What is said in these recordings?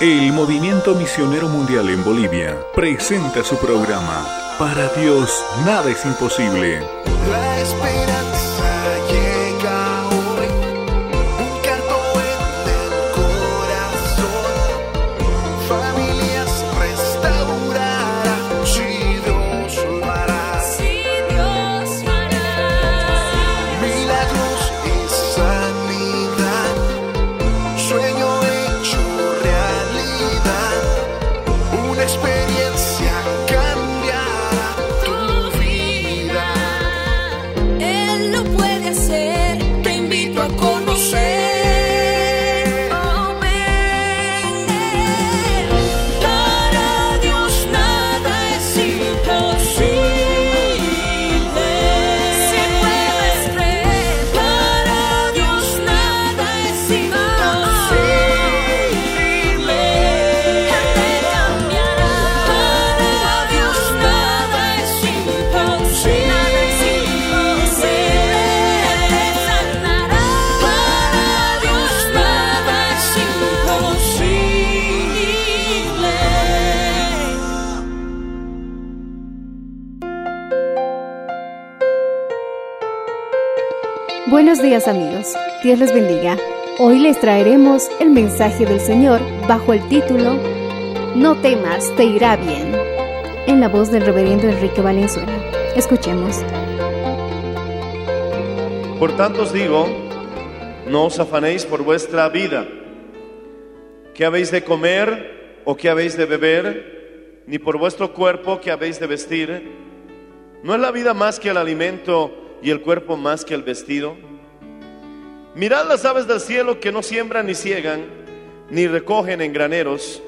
El Movimiento Misionero Mundial en Bolivia presenta su programa Para Dios nada es imposible. La esperanza Días amigos, Dios les bendiga. Hoy les traeremos el mensaje del Señor bajo el título No temas, te irá bien, en la voz del reverendo Enrique Valenzuela. Escuchemos. Por tanto os digo, no os afanéis por vuestra vida, qué habéis de comer o qué habéis de beber, ni por vuestro cuerpo qué habéis de vestir. ¿No es la vida más que el alimento y el cuerpo más que el vestido? Mirad las aves del cielo que no siembran ni ciegan, ni recogen en graneros,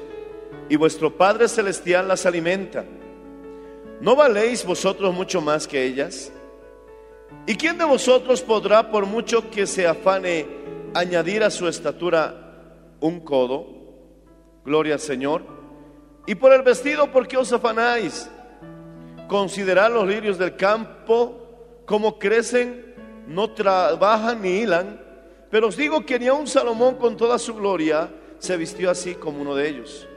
y vuestro Padre Celestial las alimenta. ¿No valéis vosotros mucho más que ellas? ¿Y quién de vosotros podrá, por mucho que se afane, añadir a su estatura un codo? Gloria al Señor. Y por el vestido, ¿por qué os afanáis? Considerad los lirios del campo, cómo crecen, no trabajan ni hilan. Pero os digo que ni aun Salomón con toda su gloria se vistió así como uno de ellos.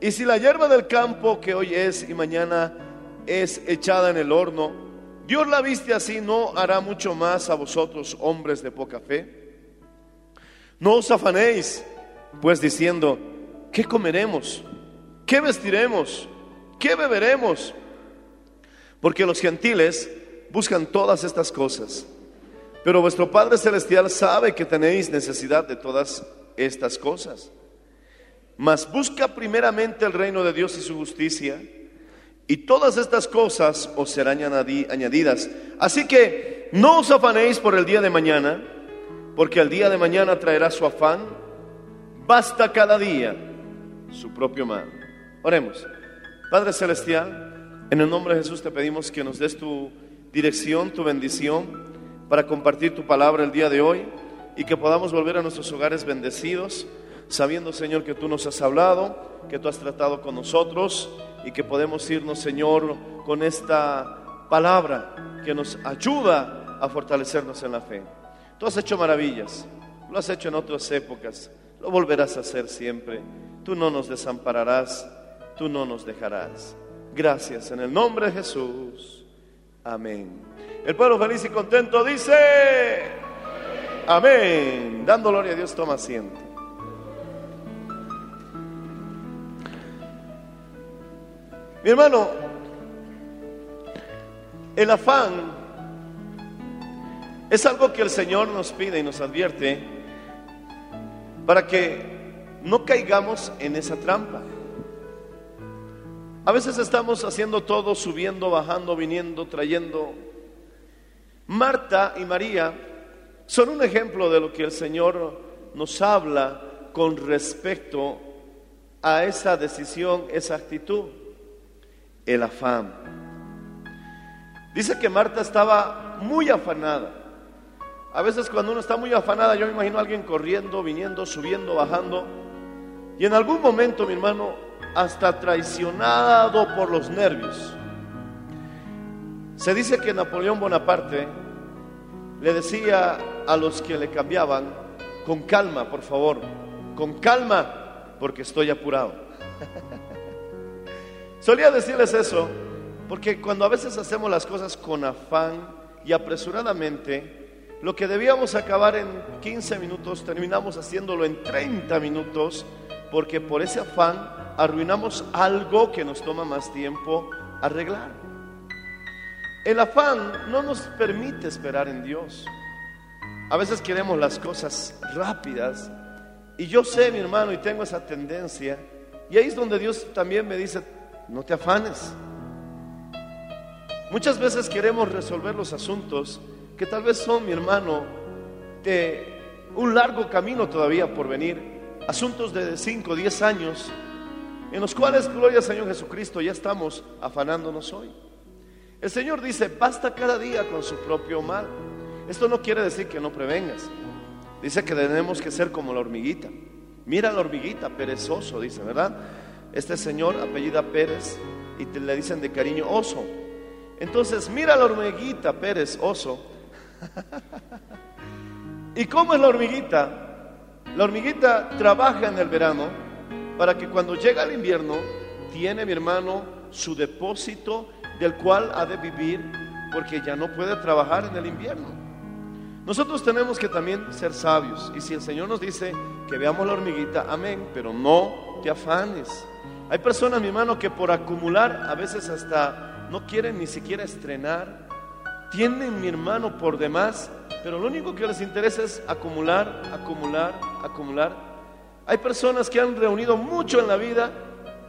Y si la hierba del campo que hoy es y mañana es echada en el horno, Dios la viste así, ¿no hará mucho más a vosotros, hombres de poca fe? No os afanéis, pues diciendo, ¿qué comeremos? ¿Qué vestiremos? ¿Qué beberemos? Porque los gentiles buscan todas estas cosas. Pero vuestro Padre Celestial sabe que tenéis necesidad de todas estas cosas. Mas busca primeramente el reino de Dios y su justicia, y todas estas cosas os serán añadi- añadidas. Así que no os afanéis por el día de mañana, porque el día de mañana traerá su afán. Basta cada día su propio mal. Oremos. Padre Celestial, en el nombre de Jesús te pedimos que nos des tu dirección, tu bendición para compartir tu palabra el día de hoy y que podamos volver a nuestros hogares bendecidos, sabiendo, Señor, que tú nos has hablado, que tú has tratado con nosotros y que podemos irnos, Señor, con esta palabra que nos ayuda a fortalecernos en la fe. Tú has hecho maravillas, lo has hecho en otras épocas, lo volverás a hacer siempre. Tú no nos desampararás, tú no nos dejarás. Gracias en el nombre de Jesús. Amén. El pueblo feliz y contento dice, amén. Dando gloria a Dios, toma asiento. Mi hermano, el afán es algo que el Señor nos pide y nos advierte para que no caigamos en esa trampa. A veces estamos haciendo todo, subiendo, bajando, viniendo, trayendo. Marta y María son un ejemplo de lo que el Señor nos habla con respecto a esa decisión, esa actitud, el afán. Dice que Marta estaba muy afanada. A veces cuando uno está muy afanada, yo me imagino a alguien corriendo, viniendo, subiendo, bajando. Y en algún momento, mi hermano, hasta traicionado por los nervios. Se dice que Napoleón Bonaparte le decía a los que le cambiaban, con calma, por favor, con calma, porque estoy apurado. Solía decirles eso porque cuando a veces hacemos las cosas con afán y apresuradamente, lo que debíamos acabar en 15 minutos, terminamos haciéndolo en 30 minutos, porque por ese afán arruinamos algo que nos toma más tiempo arreglar. El afán no nos permite esperar en Dios. A veces queremos las cosas rápidas. Y yo sé, mi hermano, y tengo esa tendencia. Y ahí es donde Dios también me dice, no te afanes. Muchas veces queremos resolver los asuntos que tal vez son, mi hermano, de un largo camino todavía por venir. Asuntos de 5, 10 años, en los cuales, gloria al Señor Jesucristo, ya estamos afanándonos hoy. El Señor dice, basta cada día con su propio mal. Esto no quiere decir que no prevengas. Dice que tenemos que ser como la hormiguita. Mira la hormiguita, perezoso, dice, ¿verdad? Este señor apellida Pérez y te, le dicen de cariño oso. Entonces, mira la hormiguita, Pérez, oso. ¿Y cómo es la hormiguita? La hormiguita trabaja en el verano para que cuando llega el invierno, tiene mi hermano su depósito del cual ha de vivir porque ya no puede trabajar en el invierno. Nosotros tenemos que también ser sabios. Y si el Señor nos dice que veamos la hormiguita, amén, pero no te afanes. Hay personas, mi hermano, que por acumular a veces hasta no quieren ni siquiera estrenar. Tienen, mi hermano, por demás, pero lo único que les interesa es acumular, acumular, acumular. Hay personas que han reunido mucho en la vida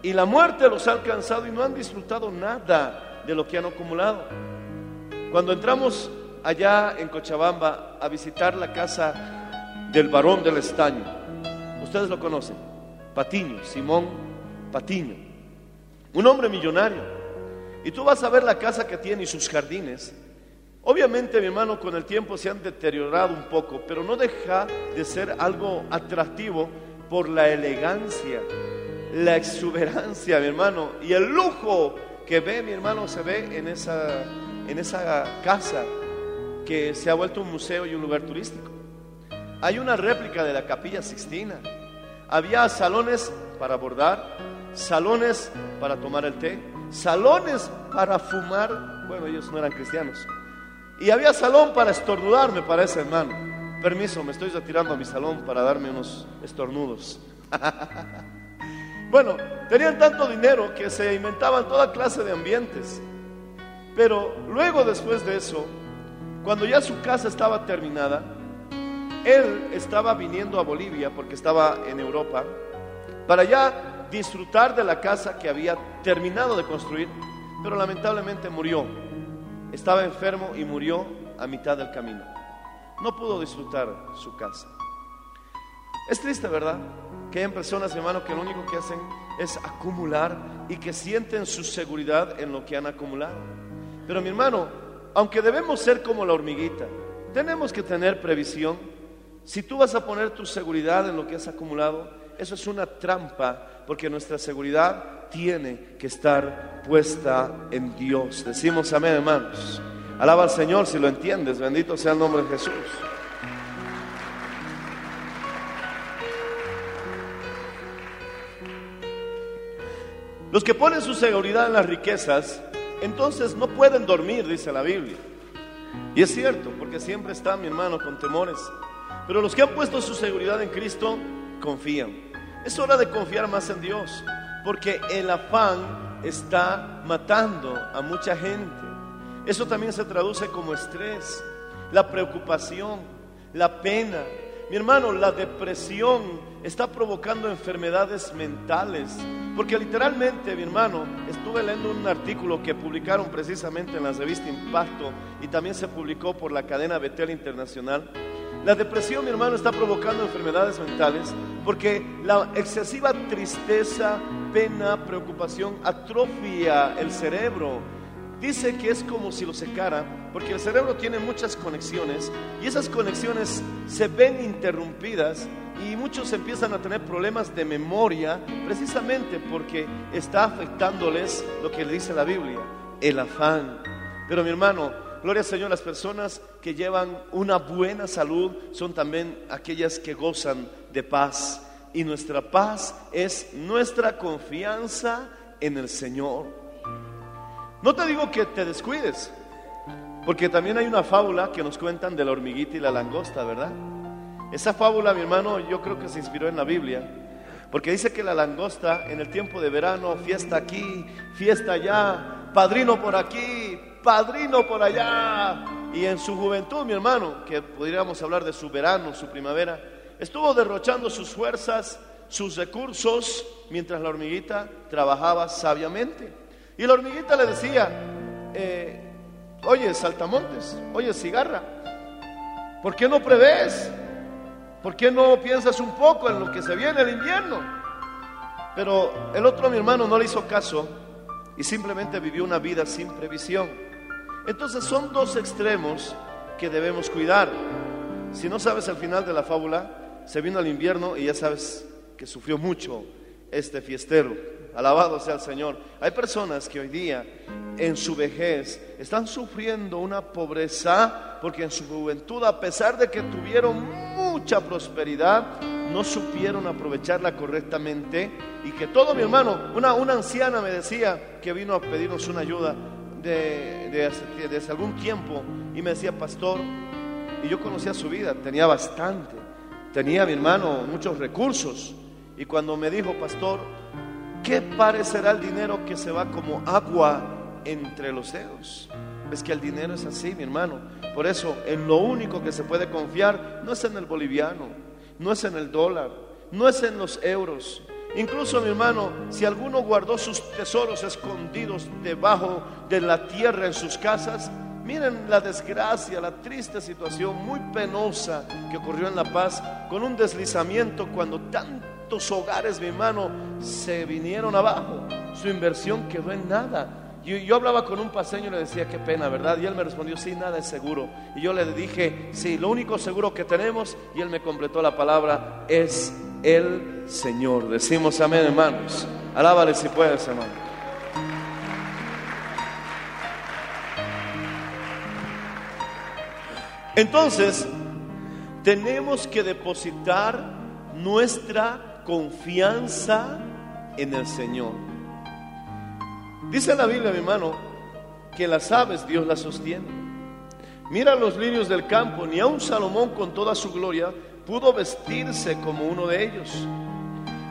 y la muerte los ha alcanzado y no han disfrutado nada de lo que han acumulado. Cuando entramos allá en Cochabamba a visitar la casa del varón del estaño. Ustedes lo conocen, Patiño, Simón Patiño, un hombre millonario. Y tú vas a ver la casa que tiene y sus jardines. Obviamente, mi hermano, con el tiempo se han deteriorado un poco, pero no deja de ser algo atractivo por la elegancia, la exuberancia, mi hermano, y el lujo que ve, mi hermano, se ve en esa, en esa casa que se ha vuelto un museo y un lugar turístico. Hay una réplica de la capilla Sixtina. Había salones para bordar, salones para tomar el té, salones para fumar. Bueno, ellos no eran cristianos. Y había salón para estornudar, me parece, hermano. Permiso, me estoy retirando a mi salón para darme unos estornudos. bueno, tenían tanto dinero que se inventaban toda clase de ambientes. Pero luego, después de eso, cuando ya su casa estaba terminada, él estaba viniendo a Bolivia porque estaba en Europa para ya disfrutar de la casa que había terminado de construir, pero lamentablemente murió. Estaba enfermo y murió a mitad del camino. No pudo disfrutar su casa. Es triste, ¿verdad? Que hay personas, hermano, que lo único que hacen es acumular y que sienten su seguridad en lo que han acumulado. Pero mi hermano, aunque debemos ser como la hormiguita, tenemos que tener previsión. Si tú vas a poner tu seguridad en lo que has acumulado, eso es una trampa, porque nuestra seguridad tiene que estar puesta en Dios. Decimos amén, hermanos. Alaba al Señor si lo entiendes. Bendito sea el nombre de Jesús. Los que ponen su seguridad en las riquezas, entonces no pueden dormir, dice la Biblia. Y es cierto, porque siempre está mi hermano con temores. Pero los que han puesto su seguridad en Cristo, confían. Es hora de confiar más en Dios, porque el afán está matando a mucha gente. Eso también se traduce como estrés, la preocupación, la pena. Mi hermano, la depresión está provocando enfermedades mentales. Porque literalmente, mi hermano, estuve leyendo un artículo que publicaron precisamente en la revista Impacto y también se publicó por la cadena Betel Internacional. La depresión, mi hermano, está provocando enfermedades mentales porque la excesiva tristeza, pena, preocupación atrofia el cerebro. Dice que es como si lo secara, porque el cerebro tiene muchas conexiones y esas conexiones se ven interrumpidas y muchos empiezan a tener problemas de memoria precisamente porque está afectándoles lo que le dice la Biblia, el afán. Pero mi hermano, gloria al Señor, las personas que llevan una buena salud son también aquellas que gozan de paz. y nuestra paz es nuestra confianza en el Señor. No te digo que te descuides, porque también hay una fábula que nos cuentan de la hormiguita y la langosta, ¿verdad? Esa fábula, mi hermano, yo creo que se inspiró en la Biblia, porque dice que la langosta en el tiempo de verano, fiesta aquí, fiesta allá, padrino por aquí, padrino por allá, y en su juventud, mi hermano, que podríamos hablar de su verano, su primavera, estuvo derrochando sus fuerzas, sus recursos, mientras la hormiguita trabajaba sabiamente. Y la hormiguita le decía, eh, oye, saltamontes, oye, cigarra, ¿por qué no prevés? ¿Por qué no piensas un poco en lo que se viene el invierno? Pero el otro, mi hermano, no le hizo caso y simplemente vivió una vida sin previsión. Entonces son dos extremos que debemos cuidar. Si no sabes el final de la fábula, se vino el invierno y ya sabes que sufrió mucho este fiestero. Alabado sea el Señor. Hay personas que hoy día en su vejez están sufriendo una pobreza porque en su juventud, a pesar de que tuvieron mucha prosperidad, no supieron aprovecharla correctamente y que todo mi hermano, una, una anciana me decía que vino a pedirnos una ayuda de, hace- de hace algún tiempo y me decía, pastor, y yo conocía su vida, tenía bastante, tenía mi hermano muchos recursos y cuando me dijo, pastor, ¿qué parecerá el dinero que se va como agua entre los dedos? Es que el dinero es así, mi hermano. Por eso, en lo único que se puede confiar no es en el boliviano, no es en el dólar, no es en los euros. Incluso, mi hermano, si alguno guardó sus tesoros escondidos debajo de la tierra en sus casas, miren la desgracia, la triste situación muy penosa que ocurrió en La Paz con un deslizamiento cuando tantos hogares, mi hermano, se vinieron abajo. Su inversión quedó en nada. Yo, yo hablaba con un paseño y le decía, qué pena, ¿verdad? Y él me respondió, sí, nada es seguro. Y yo le dije, sí, lo único seguro que tenemos, y él me completó la palabra, es el Señor. Decimos amén, hermanos. Alábale si puedes, hermano. Entonces, tenemos que depositar nuestra confianza en el Señor. Dice la Biblia, mi hermano, que las aves Dios las sostiene. Mira los lirios del campo, ni aun Salomón con toda su gloria pudo vestirse como uno de ellos.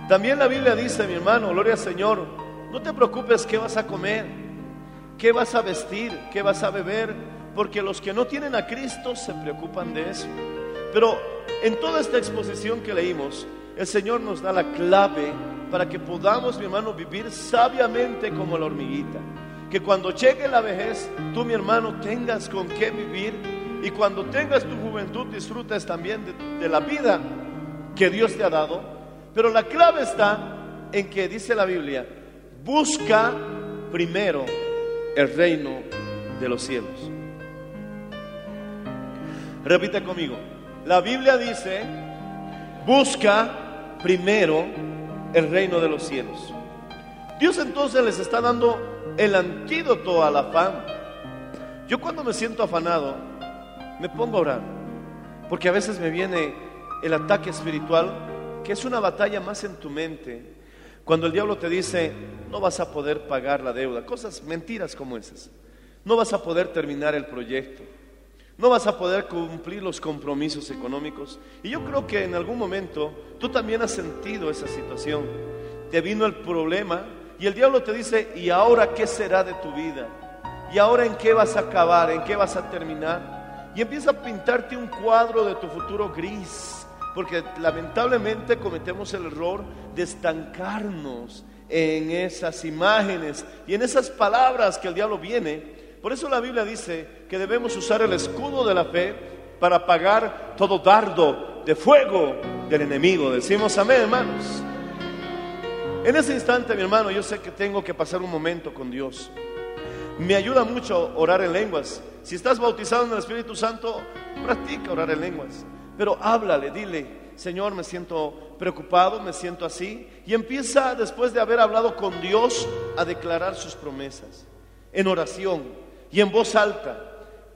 También la Biblia dice, mi hermano, gloria al Señor, no te preocupes qué vas a comer, qué vas a vestir, qué vas a beber, porque los que no tienen a Cristo se preocupan de eso. Pero en toda esta exposición que leímos, el Señor nos da la clave para que podamos, mi hermano, vivir sabiamente como la hormiguita. Que cuando llegue la vejez, tú, mi hermano, tengas con qué vivir y cuando tengas tu juventud disfrutes también de, de la vida que Dios te ha dado. Pero la clave está en que dice la Biblia, busca primero el reino de los cielos. Repite conmigo. La Biblia dice, busca primero el reino de los cielos. Dios entonces les está dando el antídoto al afán. Yo cuando me siento afanado, me pongo a orar, porque a veces me viene el ataque espiritual, que es una batalla más en tu mente. Cuando el diablo te dice, no vas a poder pagar la deuda, cosas mentiras como esas. No vas a poder terminar el proyecto. No vas a poder cumplir los compromisos económicos. Y yo creo que en algún momento tú también has sentido esa situación. Te vino el problema y el diablo te dice, ¿y ahora qué será de tu vida? ¿Y ahora en qué vas a acabar? ¿En qué vas a terminar? Y empieza a pintarte un cuadro de tu futuro gris. Porque lamentablemente cometemos el error de estancarnos en esas imágenes y en esas palabras que el diablo viene por eso la Biblia dice que debemos usar el escudo de la fe para apagar todo dardo de fuego del enemigo. Decimos amén, hermanos. En ese instante, mi hermano, yo sé que tengo que pasar un momento con Dios. Me ayuda mucho orar en lenguas. Si estás bautizado en el Espíritu Santo, practica orar en lenguas. Pero háblale, dile, Señor, me siento preocupado, me siento así. Y empieza, después de haber hablado con Dios, a declarar sus promesas en oración y en voz alta.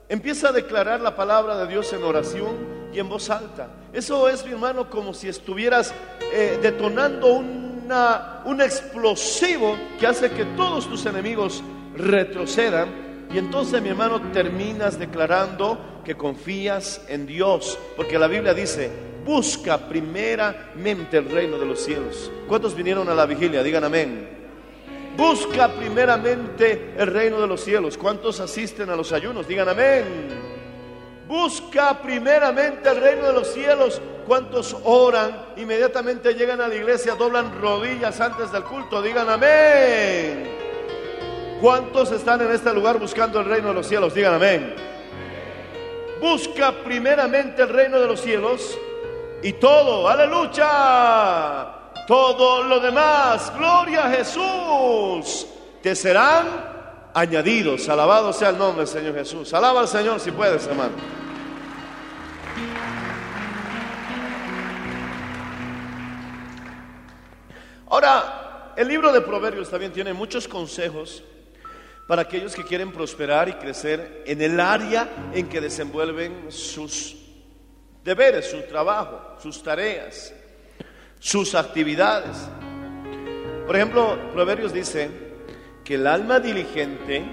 Empieza a declarar la palabra de Dios en oración y en voz alta. Eso es, mi hermano, como si estuvieras eh, detonando una, un explosivo que hace que todos tus enemigos retrocedan. Y entonces, mi hermano, terminas declarando que confías en Dios. Porque la Biblia dice, busca primeramente el reino de los cielos. ¿Cuántos vinieron a la vigilia? Digan amén. Busca primeramente el reino de los cielos. ¿Cuántos asisten a los ayunos? Digan amén. Busca primeramente el reino de los cielos. ¿Cuántos oran? Inmediatamente llegan a la iglesia, doblan rodillas antes del culto. Digan amén. ¿Cuántos están en este lugar buscando el reino de los cielos? Digan amén. Busca primeramente el reino de los cielos y todo, aleluya, todo lo demás, gloria a Jesús, te serán añadidos. Alabado sea el nombre del Señor Jesús. Alaba al Señor si puedes, hermano. Ahora, el libro de Proverbios también tiene muchos consejos para aquellos que quieren prosperar y crecer en el área en que desenvuelven sus deberes, su trabajo, sus tareas, sus actividades. Por ejemplo, Proverbios dice que el alma diligente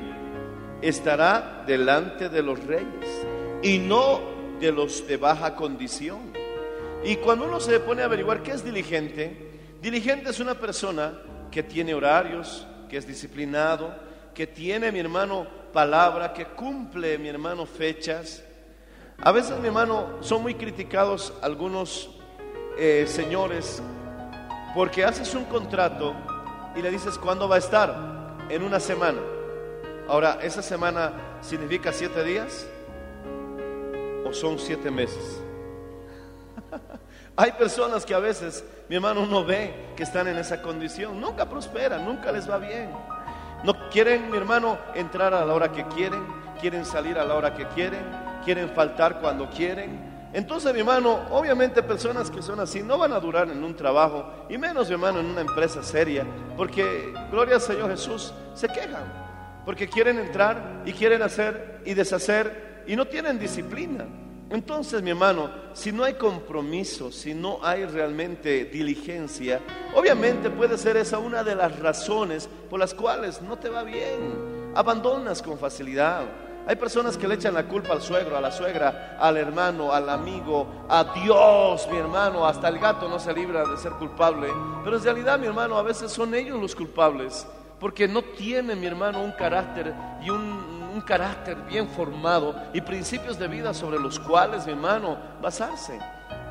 estará delante de los reyes y no de los de baja condición. Y cuando uno se pone a averiguar qué es diligente, diligente es una persona que tiene horarios, que es disciplinado, que tiene, mi hermano, palabra, que cumple, mi hermano, fechas. A veces, mi hermano, son muy criticados algunos eh, señores porque haces un contrato y le dices cuándo va a estar, en una semana. Ahora, ¿esa semana significa siete días o son siete meses? Hay personas que a veces, mi hermano, uno ve que están en esa condición, nunca prosperan, nunca les va bien. Quieren, mi hermano, entrar a la hora que quieren, quieren salir a la hora que quieren, quieren faltar cuando quieren. Entonces, mi hermano, obviamente personas que son así no van a durar en un trabajo, y menos, mi hermano, en una empresa seria, porque, gloria al Señor Jesús, se quejan, porque quieren entrar y quieren hacer y deshacer y no tienen disciplina. Entonces, mi hermano, si no hay compromiso, si no hay realmente diligencia, obviamente puede ser esa una de las razones por las cuales no te va bien, abandonas con facilidad. Hay personas que le echan la culpa al suegro, a la suegra, al hermano, al amigo, a Dios, mi hermano. Hasta el gato no se libra de ser culpable. Pero en realidad, mi hermano, a veces son ellos los culpables. Porque no tienen, mi hermano, un carácter y un, un carácter bien formado y principios de vida sobre los cuales, mi hermano, basarse.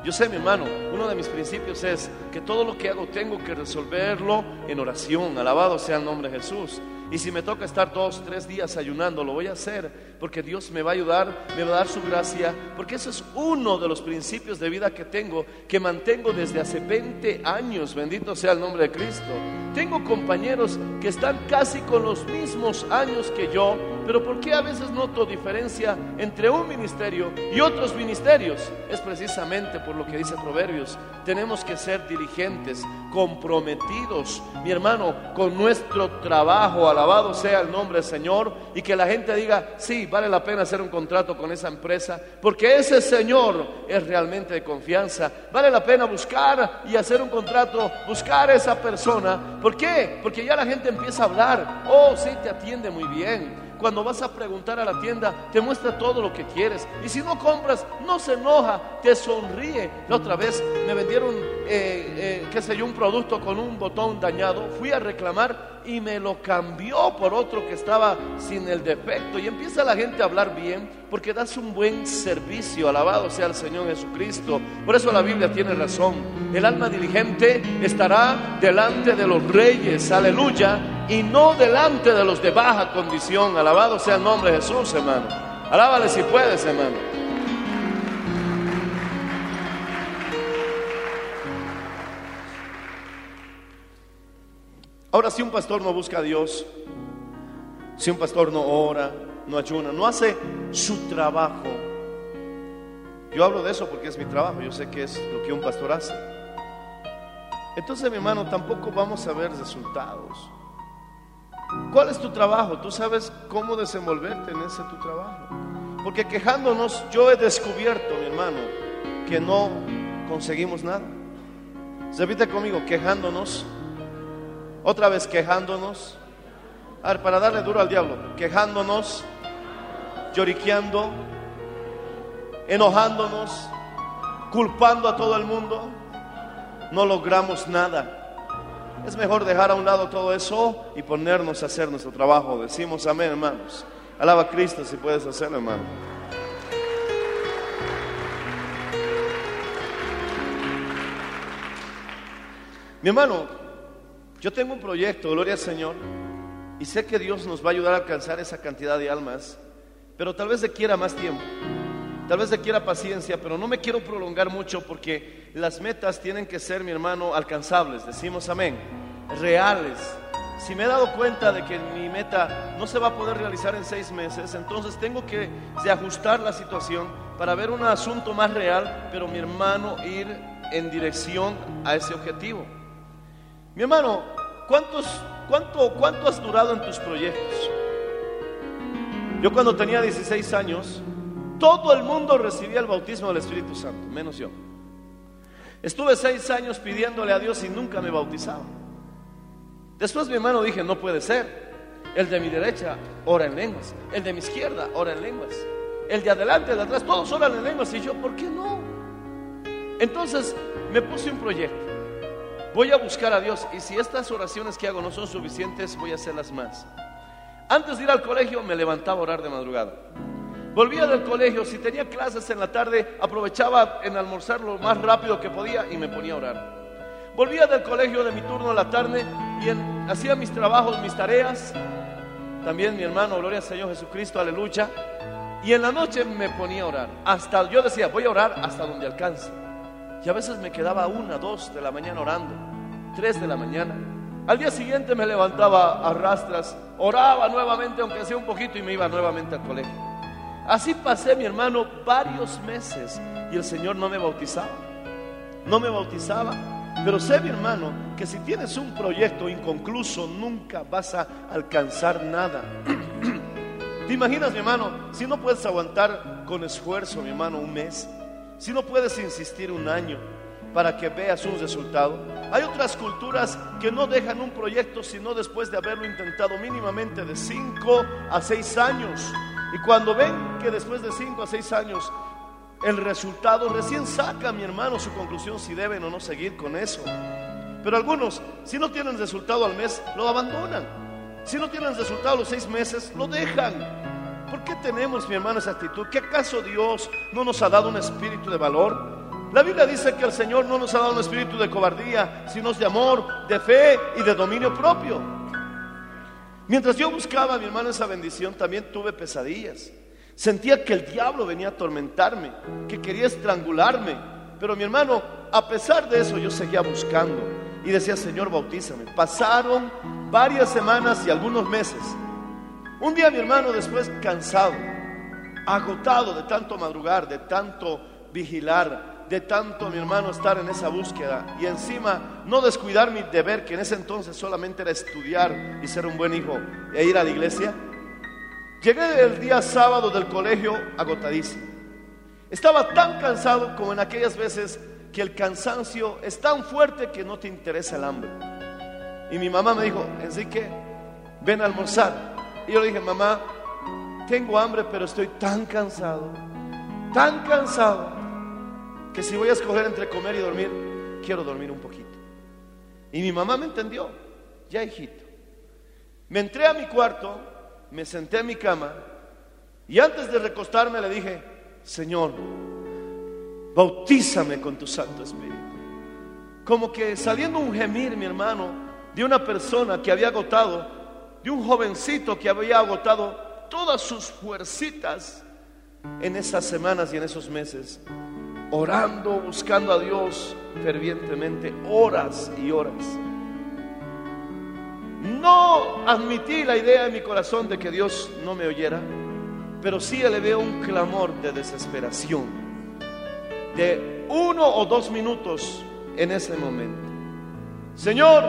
Yo sé, mi hermano, uno de mis principios es que todo lo que hago tengo que resolverlo en oración. Alabado sea el nombre de Jesús. Y si me toca estar dos, tres días ayunando, lo voy a hacer porque Dios me va a ayudar, me va a dar su gracia, porque eso es uno de los principios de vida que tengo, que mantengo desde hace 20 años. Bendito sea el nombre de Cristo. Tengo compañeros que están casi con los mismos años que yo, pero ¿por qué a veces noto diferencia entre un ministerio y otros ministerios? Es precisamente por lo que dice Proverbios. Tenemos que ser diligentes, comprometidos, mi hermano, con nuestro trabajo. Alabado sea el nombre del Señor. Y que la gente diga, sí, vale la pena hacer un contrato con esa empresa, porque ese Señor es realmente de confianza. Vale la pena buscar y hacer un contrato, buscar a esa persona. ¿Por qué? Porque ya la gente empieza a hablar. Oh, sí, te atiende muy bien cuando vas a preguntar a la tienda, te muestra todo lo que quieres. Y si no compras, no se enoja, te sonríe. La otra vez me vendieron, eh, eh, qué sé yo, un producto con un botón dañado. Fui a reclamar y me lo cambió por otro que estaba sin el defecto. Y empieza la gente a hablar bien porque das un buen servicio. Alabado sea el Señor Jesucristo. Por eso la Biblia tiene razón. El alma diligente estará delante de los reyes. Aleluya y no delante de los de baja condición. Alabado sea el nombre de Jesús, hermano. Alábale si puedes, hermano. Ahora, si un pastor no busca a Dios, si un pastor no ora, no ayuna, no hace su trabajo, yo hablo de eso porque es mi trabajo, yo sé que es lo que un pastor hace. Entonces, mi hermano, tampoco vamos a ver resultados. ¿Cuál es tu trabajo? Tú sabes cómo desenvolverte en ese tu trabajo. Porque quejándonos, yo he descubierto, mi hermano, que no conseguimos nada. Repite conmigo, quejándonos. Otra vez quejándonos. A ver, para darle duro al diablo, quejándonos, lloriqueando, enojándonos, culpando a todo el mundo, no logramos nada. Es mejor dejar a un lado todo eso y ponernos a hacer nuestro trabajo. Decimos amén, hermanos. Alaba a Cristo si puedes hacerlo, hermano. Mi hermano, yo tengo un proyecto, gloria al Señor, y sé que Dios nos va a ayudar a alcanzar esa cantidad de almas, pero tal vez requiera más tiempo, tal vez requiera paciencia, pero no me quiero prolongar mucho porque las metas tienen que ser, mi hermano, alcanzables, decimos amén, reales. Si me he dado cuenta de que mi meta no se va a poder realizar en seis meses, entonces tengo que ajustar la situación para ver un asunto más real, pero mi hermano ir en dirección a ese objetivo. Mi hermano, ¿cuántos, cuánto, ¿cuánto has durado en tus proyectos? Yo cuando tenía 16 años, todo el mundo recibía el bautismo del Espíritu Santo, menos yo. Estuve seis años pidiéndole a Dios y nunca me bautizaba. Después mi hermano dije, no puede ser. El de mi derecha ora en lenguas, el de mi izquierda ora en lenguas, el de adelante, el de atrás, todos oran en lenguas. Y yo, ¿por qué no? Entonces me puse un proyecto. Voy a buscar a Dios y si estas oraciones que hago no son suficientes, voy a hacerlas más. Antes de ir al colegio me levantaba a orar de madrugada. Volvía del colegio, si tenía clases en la tarde, aprovechaba en almorzar lo más rápido que podía y me ponía a orar. Volvía del colegio de mi turno a la tarde y en- hacía mis trabajos, mis tareas. También mi hermano, gloria al Señor Jesucristo, aleluya. Y en la noche me ponía a orar. Hasta yo decía, voy a orar hasta donde alcance. Y a veces me quedaba una, dos de la mañana orando, tres de la mañana. Al día siguiente me levantaba a rastras, oraba nuevamente, aunque sea un poquito, y me iba nuevamente al colegio. Así pasé, mi hermano, varios meses y el Señor no me bautizaba. No me bautizaba. Pero sé, mi hermano, que si tienes un proyecto inconcluso, nunca vas a alcanzar nada. ¿Te imaginas, mi hermano, si no puedes aguantar con esfuerzo, mi hermano, un mes? Si no puedes insistir un año para que veas un resultado. Hay otras culturas que no dejan un proyecto sino después de haberlo intentado mínimamente de 5 a 6 años. Y cuando ven que después de 5 a 6 años el resultado recién saca, mi hermano, su conclusión si deben o no seguir con eso. Pero algunos, si no tienen resultado al mes, lo abandonan. Si no tienen resultado los seis meses, lo dejan. ¿Por qué tenemos, mi hermano, esa actitud? ¿Qué acaso Dios no nos ha dado un espíritu de valor? La Biblia dice que el Señor no nos ha dado un espíritu de cobardía, sino de amor, de fe y de dominio propio. Mientras yo buscaba, mi hermano, esa bendición, también tuve pesadillas. Sentía que el diablo venía a atormentarme, que quería estrangularme. Pero mi hermano, a pesar de eso, yo seguía buscando y decía, Señor, bautízame. Pasaron varias semanas y algunos meses. Un día mi hermano, después cansado, agotado de tanto madrugar, de tanto vigilar, de tanto mi hermano estar en esa búsqueda y encima no descuidar mi deber, que en ese entonces solamente era estudiar y ser un buen hijo e ir a la iglesia. Llegué el día sábado del colegio agotadísimo. Estaba tan cansado como en aquellas veces que el cansancio es tan fuerte que no te interesa el hambre. Y mi mamá me dijo, Enrique, ven a almorzar. Y yo le dije, mamá, tengo hambre, pero estoy tan cansado, tan cansado, que si voy a escoger entre comer y dormir, quiero dormir un poquito. Y mi mamá me entendió, ya hijito. Me entré a mi cuarto, me senté en mi cama y antes de recostarme le dije, Señor, bautízame con tu Santo Espíritu. Como que saliendo un gemir, mi hermano, de una persona que había agotado, de un jovencito que había agotado todas sus fuercitas en esas semanas y en esos meses, orando, buscando a Dios fervientemente, horas y horas. No admití la idea en mi corazón de que Dios no me oyera, pero sí elevé un clamor de desesperación, de uno o dos minutos en ese momento. Señor,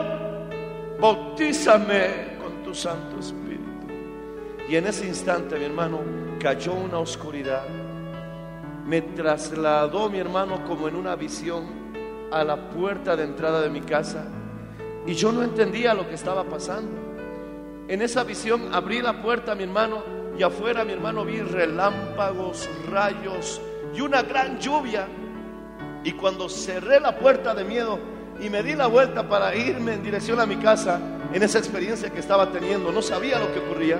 bautízame Santo Espíritu. Y en ese instante, mi hermano, cayó una oscuridad. me trasladó mi hermano como en una visión a la puerta de entrada de mi casa y yo no entendía lo que estaba pasando. En esa visión abrí la puerta, mi hermano, y afuera, mi hermano, vi relámpagos, rayos y una gran lluvia. Y cuando cerré la puerta de miedo y me di la vuelta para irme en dirección a mi casa, en esa experiencia que estaba teniendo, no sabía lo que ocurría.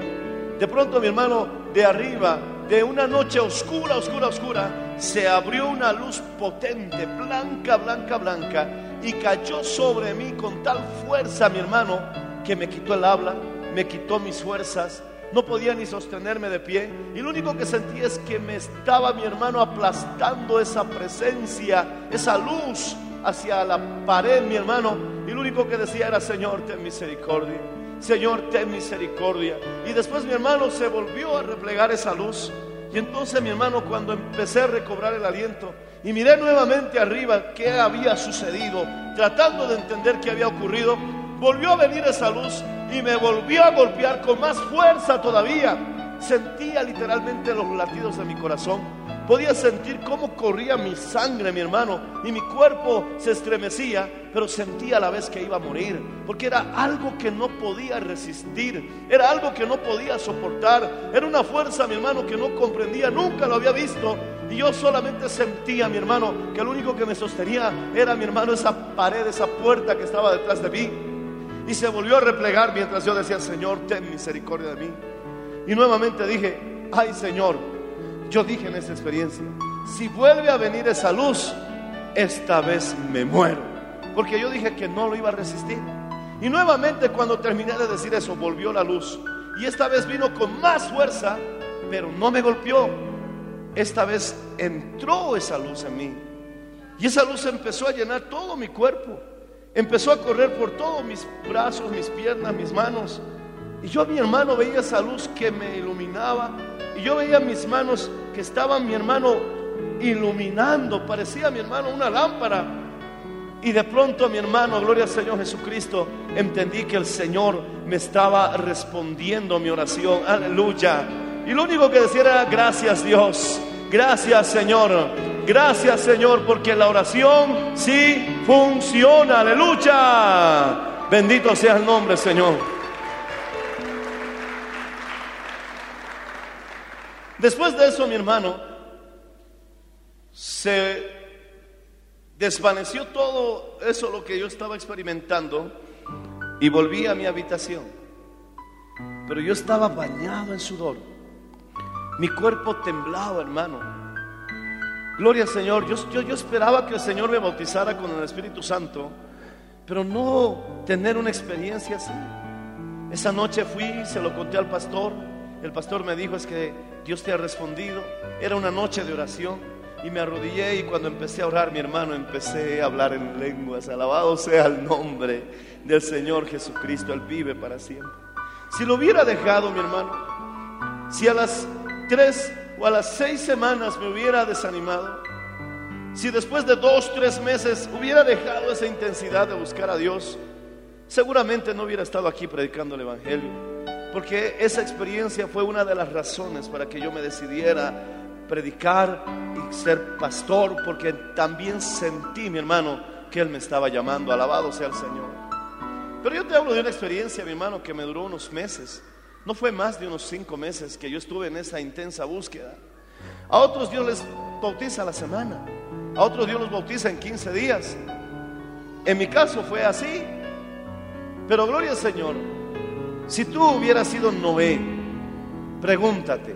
De pronto, mi hermano, de arriba, de una noche oscura, oscura, oscura, se abrió una luz potente, blanca, blanca, blanca, y cayó sobre mí con tal fuerza, mi hermano, que me quitó el habla, me quitó mis fuerzas, no podía ni sostenerme de pie, y lo único que sentí es que me estaba mi hermano aplastando esa presencia, esa luz hacia la pared, mi hermano, lo único que decía era, Señor, ten misericordia. Señor, ten misericordia. Y después mi hermano se volvió a replegar esa luz. Y entonces mi hermano, cuando empecé a recobrar el aliento y miré nuevamente arriba qué había sucedido, tratando de entender qué había ocurrido, volvió a venir esa luz y me volvió a golpear con más fuerza todavía. Sentía literalmente los latidos de mi corazón. Podía sentir cómo corría mi sangre, mi hermano, y mi cuerpo se estremecía, pero sentía a la vez que iba a morir, porque era algo que no podía resistir, era algo que no podía soportar, era una fuerza, mi hermano, que no comprendía, nunca lo había visto, y yo solamente sentía, mi hermano, que lo único que me sostenía era, mi hermano, esa pared, esa puerta que estaba detrás de mí. Y se volvió a replegar mientras yo decía, Señor, ten misericordia de mí. Y nuevamente dije, ay Señor, yo dije en esa experiencia, si vuelve a venir esa luz, esta vez me muero. Porque yo dije que no lo iba a resistir. Y nuevamente cuando terminé de decir eso, volvió la luz. Y esta vez vino con más fuerza, pero no me golpeó. Esta vez entró esa luz en mí. Y esa luz empezó a llenar todo mi cuerpo. Empezó a correr por todos mis brazos, mis piernas, mis manos. Y yo mi hermano veía esa luz que me iluminaba. Y yo veía mis manos que estaban mi hermano iluminando. Parecía mi hermano una lámpara. Y de pronto mi hermano, gloria al Señor Jesucristo, entendí que el Señor me estaba respondiendo mi oración. Aleluya. Y lo único que decía era gracias Dios. Gracias Señor. Gracias Señor porque la oración sí funciona. Aleluya. Bendito sea el nombre Señor. Después de eso, mi hermano, se desvaneció todo eso lo que yo estaba experimentando y volví a mi habitación. Pero yo estaba bañado en sudor. Mi cuerpo temblaba, hermano. Gloria al Señor. Yo, yo, yo esperaba que el Señor me bautizara con el Espíritu Santo, pero no tener una experiencia así. Esa noche fui, se lo conté al pastor. El pastor me dijo, es que Dios te ha respondido. Era una noche de oración y me arrodillé y cuando empecé a orar, mi hermano, empecé a hablar en lenguas. Alabado sea el nombre del Señor Jesucristo. Él vive para siempre. Si lo hubiera dejado, mi hermano, si a las tres o a las seis semanas me hubiera desanimado, si después de dos, tres meses hubiera dejado esa intensidad de buscar a Dios, seguramente no hubiera estado aquí predicando el Evangelio. Porque esa experiencia fue una de las razones para que yo me decidiera predicar y ser pastor, porque también sentí, mi hermano, que Él me estaba llamando. Alabado sea el Señor. Pero yo te hablo de una experiencia, mi hermano, que me duró unos meses. No fue más de unos cinco meses que yo estuve en esa intensa búsqueda. A otros Dios les bautiza a la semana. A otros Dios los bautiza en 15 días. En mi caso fue así. Pero gloria al Señor. Si tú hubieras sido Noé, pregúntate,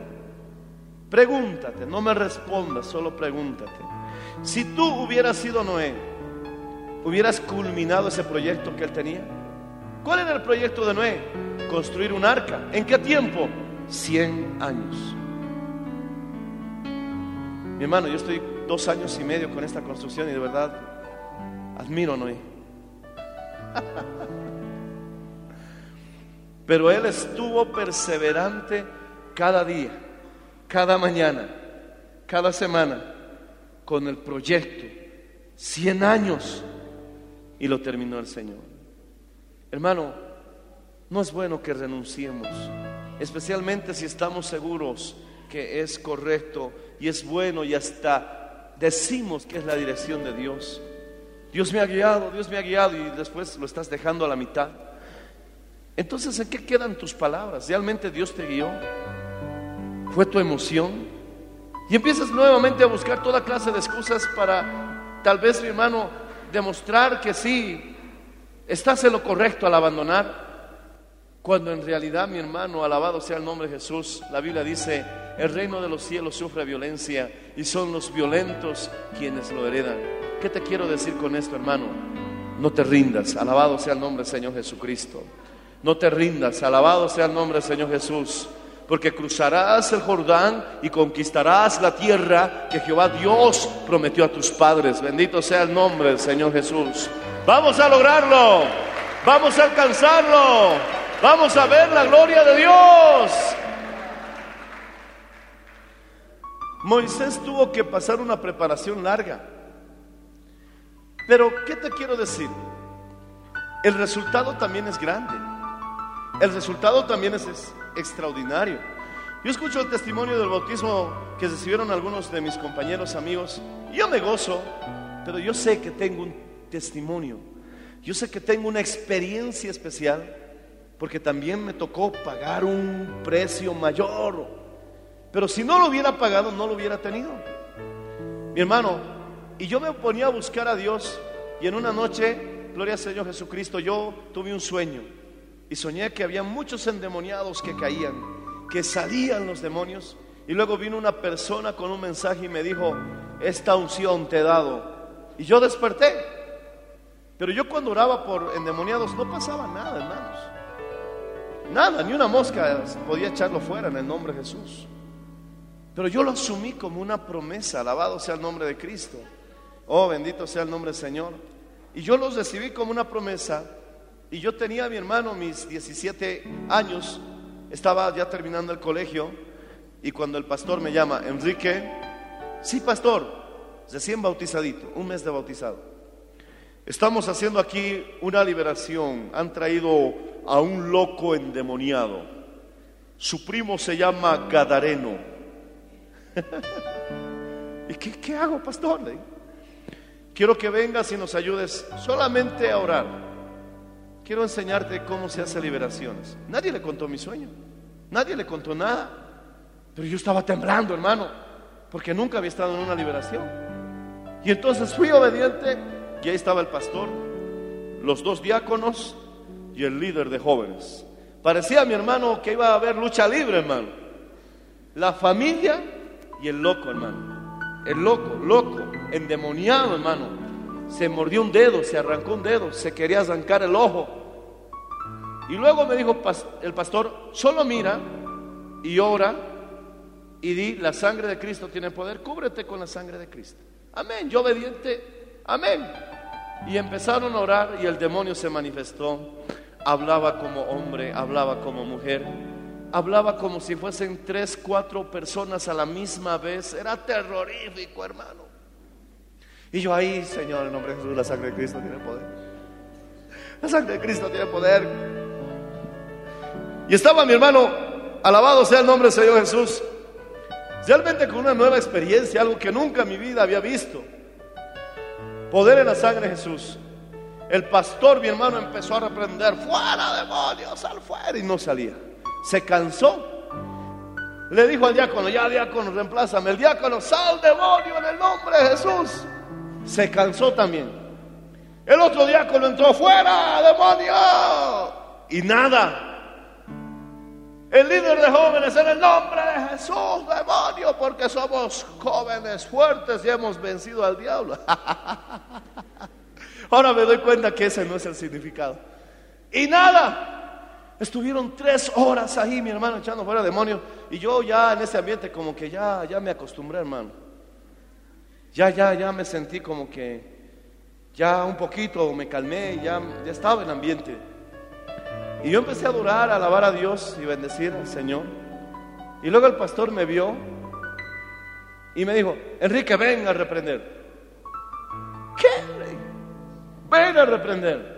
pregúntate, no me respondas, solo pregúntate. Si tú hubieras sido Noé, hubieras culminado ese proyecto que él tenía. ¿Cuál era el proyecto de Noé? Construir un arca. ¿En qué tiempo? 100 años. Mi hermano, yo estoy dos años y medio con esta construcción y de verdad admiro a Noé. Pero él estuvo perseverante cada día, cada mañana, cada semana, con el proyecto. 100 años y lo terminó el Señor. Hermano, no es bueno que renunciemos, especialmente si estamos seguros que es correcto y es bueno y hasta decimos que es la dirección de Dios. Dios me ha guiado, Dios me ha guiado y después lo estás dejando a la mitad. Entonces, ¿en qué quedan tus palabras? ¿Realmente Dios te guió? ¿Fue tu emoción? Y empiezas nuevamente a buscar toda clase de excusas para, tal vez, mi hermano, demostrar que sí, estás en lo correcto al abandonar. Cuando en realidad, mi hermano, alabado sea el nombre de Jesús, la Biblia dice, el reino de los cielos sufre violencia y son los violentos quienes lo heredan. ¿Qué te quiero decir con esto, hermano? No te rindas, alabado sea el nombre del Señor Jesucristo. No te rindas, alabado sea el nombre del Señor Jesús, porque cruzarás el Jordán y conquistarás la tierra que Jehová Dios prometió a tus padres. Bendito sea el nombre del Señor Jesús. Vamos a lograrlo, vamos a alcanzarlo, vamos a ver la gloria de Dios. Moisés tuvo que pasar una preparación larga. Pero, ¿qué te quiero decir? El resultado también es grande. El resultado también es, extraordinario. Yo escucho el testimonio del bautismo que recibieron algunos de mis compañeros amigos. Yo me gozo, pero yo sé que tengo un testimonio. Yo sé que tengo una experiencia especial porque también me tocó pagar un precio mayor. Pero si no lo hubiera pagado, no lo hubiera tenido. Mi hermano, y yo me ponía a buscar a Dios y en una noche, gloria al Señor Jesucristo, yo tuve un sueño y soñé que había muchos endemoniados que caían, que salían los demonios y luego vino una persona con un mensaje y me dijo, esta unción te he dado. Y yo desperté. Pero yo cuando oraba por endemoniados no pasaba nada, hermanos. Nada, ni una mosca podía echarlo fuera en el nombre de Jesús. Pero yo lo asumí como una promesa, alabado sea el nombre de Cristo. Oh, bendito sea el nombre del Señor. Y yo los recibí como una promesa. Y yo tenía a mi hermano, mis 17 años, estaba ya terminando el colegio. Y cuando el pastor me llama, Enrique, sí, pastor, recién bautizadito, un mes de bautizado. Estamos haciendo aquí una liberación. Han traído a un loco endemoniado. Su primo se llama Gadareno. ¿Y qué, hago, pastor? Quiero que vengas y nos ayudes solamente a orar. Quiero enseñarte cómo se hace liberaciones. Nadie le contó mi sueño. Nadie le contó nada. Pero yo estaba temblando, hermano, porque nunca había estado en una liberación. Y entonces fui obediente y ahí estaba el pastor, los dos diáconos y el líder de jóvenes. Parecía mi hermano que iba a haber lucha libre, hermano. La familia y el loco, hermano. El loco, loco, endemoniado, hermano. Se mordió un dedo, se arrancó un dedo, se quería arrancar el ojo. Y luego me dijo el pastor, solo mira y ora y di, la sangre de Cristo tiene poder, cúbrete con la sangre de Cristo. Amén, yo obediente, amén. Y empezaron a orar y el demonio se manifestó. Hablaba como hombre, hablaba como mujer, hablaba como si fuesen tres, cuatro personas a la misma vez. Era terrorífico, hermano. Y yo ahí, Señor, en nombre de Jesús, la sangre de Cristo tiene poder. La sangre de Cristo tiene poder. Y estaba mi hermano, alabado sea el nombre del Señor Jesús, realmente con una nueva experiencia, algo que nunca en mi vida había visto. Poder en la sangre de Jesús. El pastor, mi hermano, empezó a reprender, fuera demonios, sal fuera, y no salía. Se cansó. Le dijo al diácono, ya diácono, reemplázame. El diácono, sal demonio en el nombre de Jesús. Se cansó también. El otro diácono entró, fuera demonio. Y nada. El líder de jóvenes en el nombre de Jesús, demonio, porque somos jóvenes fuertes y hemos vencido al diablo. Ahora me doy cuenta que ese no es el significado. Y nada. Estuvieron tres horas ahí, mi hermano, echando fuera demonios. Y yo ya en ese ambiente como que ya, ya me acostumbré, hermano. Ya, ya, ya me sentí como que ya un poquito me calmé, ya, ya estaba en ambiente. Y yo empecé a adorar, a alabar a Dios y bendecir al Señor. Y luego el pastor me vio y me dijo, Enrique, ven a reprender. ¿Qué? Ven a reprender.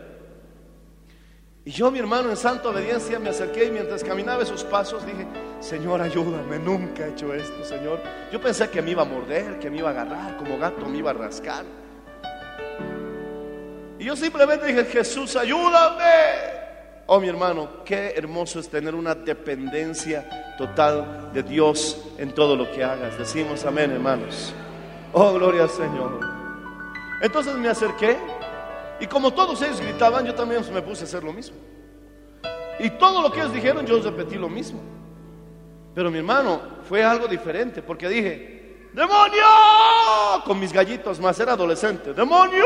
Y yo, mi hermano, en santa obediencia me acerqué y mientras caminaba esos pasos dije, Señor, ayúdame, nunca he hecho esto, Señor. Yo pensé que me iba a morder, que me iba a agarrar, como gato me iba a rascar. Y yo simplemente dije, Jesús, ayúdame. Oh, mi hermano, qué hermoso es tener una dependencia total de Dios en todo lo que hagas. Decimos amén, hermanos. Oh, gloria al Señor. Entonces me acerqué y como todos ellos gritaban, yo también me puse a hacer lo mismo. Y todo lo que ellos dijeron, yo repetí lo mismo. Pero mi hermano, fue algo diferente porque dije, ¡Demonio! Con mis gallitos más, era adolescente. ¡Demonio!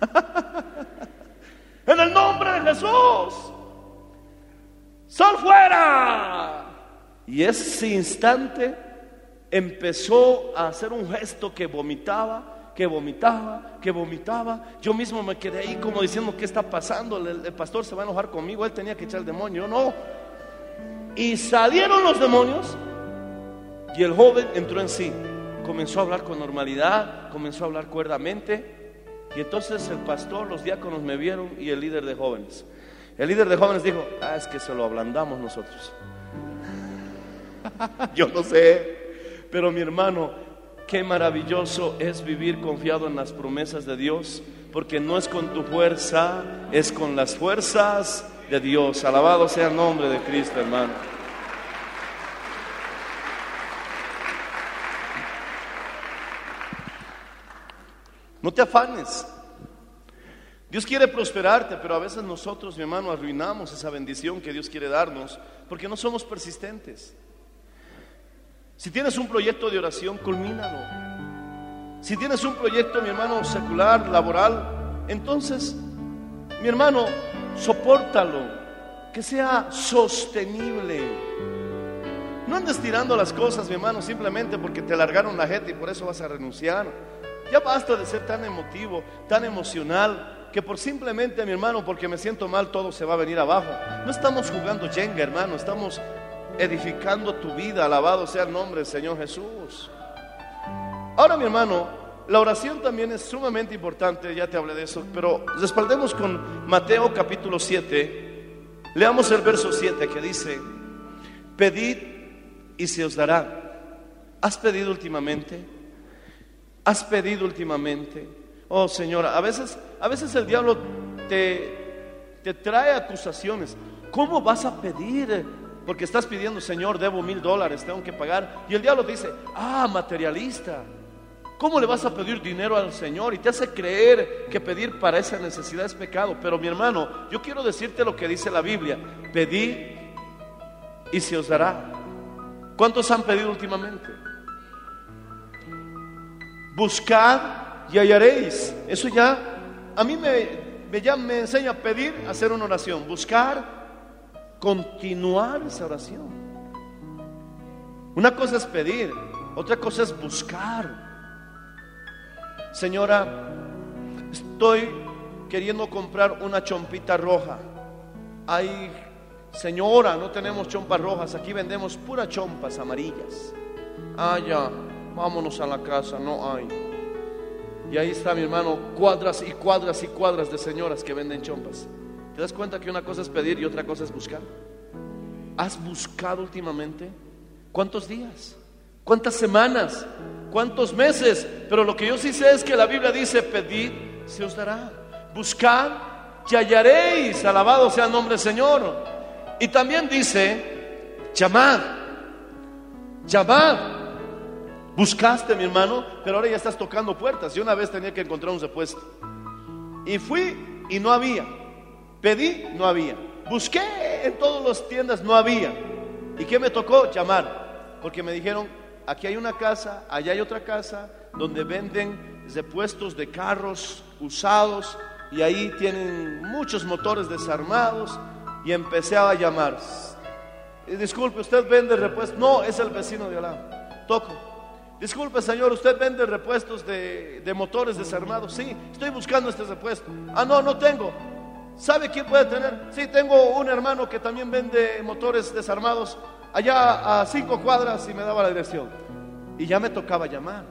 en el nombre de Jesús, ¡sal fuera! Y ese instante empezó a hacer un gesto que vomitaba, que vomitaba, que vomitaba. Yo mismo me quedé ahí como diciendo, ¿qué está pasando? El, pastor se va a enojar conmigo, él tenía que echar el demonio, yo no. Y salieron los demonios y el joven entró en sí. Comenzó a hablar con normalidad, comenzó a hablar cuerdamente. Y entonces el pastor, los diáconos me vieron y el líder de jóvenes. El líder de jóvenes dijo, ah, es que se lo ablandamos nosotros. Yo no sé, pero mi hermano, qué maravilloso es vivir confiado en las promesas de Dios, porque no es con tu fuerza, es con las fuerzas de Dios. Alabado sea el nombre de Cristo, hermano. No te afanes. Dios quiere prosperarte, pero a veces nosotros, mi hermano, arruinamos esa bendición que Dios quiere darnos porque no somos persistentes. Si tienes un proyecto de oración, culmínalo. Si tienes un proyecto, mi hermano, secular, laboral, entonces, mi hermano, sopórtalo, que sea sostenible. No andes tirando las cosas, mi hermano, simplemente porque te largaron la jeta y por eso vas a renunciar. Ya basta de ser tan emotivo, tan emocional, que por simplemente, mi hermano, porque me siento mal, todo se va a venir abajo. No estamos jugando Jenga, hermano, estamos edificando tu vida. Alabado sea el nombre del Señor Jesús. Ahora, mi hermano, la oración también es sumamente importante, ya te hablé de eso, pero respaldemos con Mateo capítulo 7. Leamos el verso 7 que dice, pedid y se os dará. ¿Has pedido últimamente? ¿Has pedido últimamente? Oh Señora, a veces, a veces el diablo te, te trae acusaciones. ¿Cómo vas a pedir? Porque estás pidiendo, Señor, debo mil dólares, tengo que pagar. Y el diablo te dice, ah, materialista. ¿Cómo le vas a pedir dinero al Señor? Y te hace creer que pedir para esa necesidad es pecado. Pero mi hermano, yo quiero decirte lo que dice la Biblia. Pedí y se os dará. ¿Cuántos han pedido últimamente? Buscad y hallaréis. Eso ya, a mí me, me, ya me enseña a pedir, a hacer una oración. Buscar, continuar esa oración. Una cosa es pedir, otra cosa es buscar. Señora, estoy queriendo comprar una chompita roja. Ay, señora, no tenemos chompas rojas, aquí vendemos puras chompas amarillas. Ah, ya, vámonos a la casa, no hay. Y ahí está mi hermano, cuadras y cuadras y cuadras de señoras que venden chompas. ¿Te das cuenta que una cosa es pedir y otra cosa es buscar? ¿Has buscado últimamente? ¿Cuántos días? ¿Cuántas semanas? ¿Cuántos meses? Pero lo que yo sí sé es que la Biblia dice, pedid, se os dará. Buscad y hallaréis. Alabado sea el nombre del Señor. Y también dice, llamad, llamad. Buscaste, mi hermano, pero ahora ya estás tocando puertas. Yo una vez tenía que encontrar un repuesto. Y fui y no había. Pedí, no había. Busqué en todas las tiendas, no había. ¿Y qué me tocó? Llamar. Porque me dijeron, aquí hay una casa, allá hay otra casa, donde venden repuestos de carros usados y ahí tienen muchos motores desarmados. Y empecé a llamar. Disculpe, ¿usted vende repuestos? No, es el vecino de al. Toco. Disculpe, señor, ¿usted vende repuestos de, de, motores desarmados? Sí, estoy buscando este repuesto. Ah, no, no tengo. ¿Sabe quién puede tener? Sí, tengo un hermano que también vende motores desarmados allá a cinco cuadras y me daba la dirección. Y ya me tocaba llamar.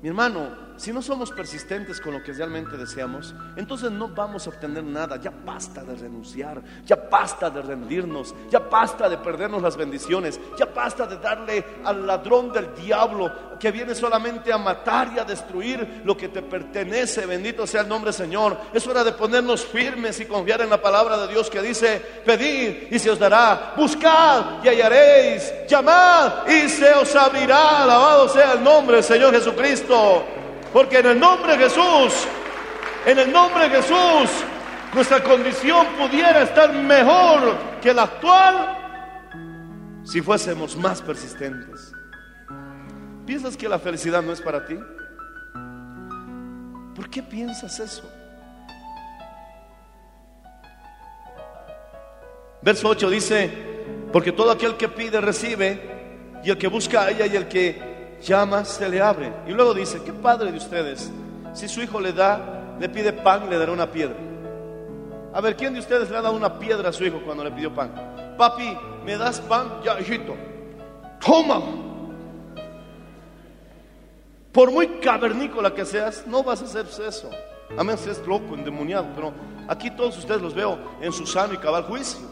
Mi hermano, si no somos persistentes con lo que realmente deseamos, entonces no vamos a obtener nada. Ya basta de renunciar, ya basta de rendirnos, ya basta de perdernos las bendiciones, ya basta de darle al ladrón del diablo que viene solamente a matar y a destruir lo que te pertenece. Bendito sea el nombre Señor. Es hora de ponernos firmes y confiar en la palabra de Dios que dice, pedid y se os dará, buscad y hallaréis, llamad y se os abrirá. Alabado sea el nombre del Señor Jesucristo. Porque en el nombre de Jesús, en el nombre de Jesús, nuestra condición pudiera estar mejor que la actual si fuésemos más persistentes. ¿Piensas que la felicidad no es para ti? ¿Por qué piensas eso? Verso 8 dice, porque todo aquel que pide recibe, y el que busca halla y el que llama, se le abre. Y luego dice, ¿qué padre de ustedes, si su hijo le da, le pide pan, le dará una piedra? A ver, ¿quién de ustedes le ha dado una piedra a su hijo cuando le pidió pan? Papi, ¿me das pan? Ya, hijito. Toma. Por muy cavernícola que seas, no vas a hacer eso. A menos que es loco, endemoniado. Pero aquí todos ustedes los veo en su sano y cabal juicio.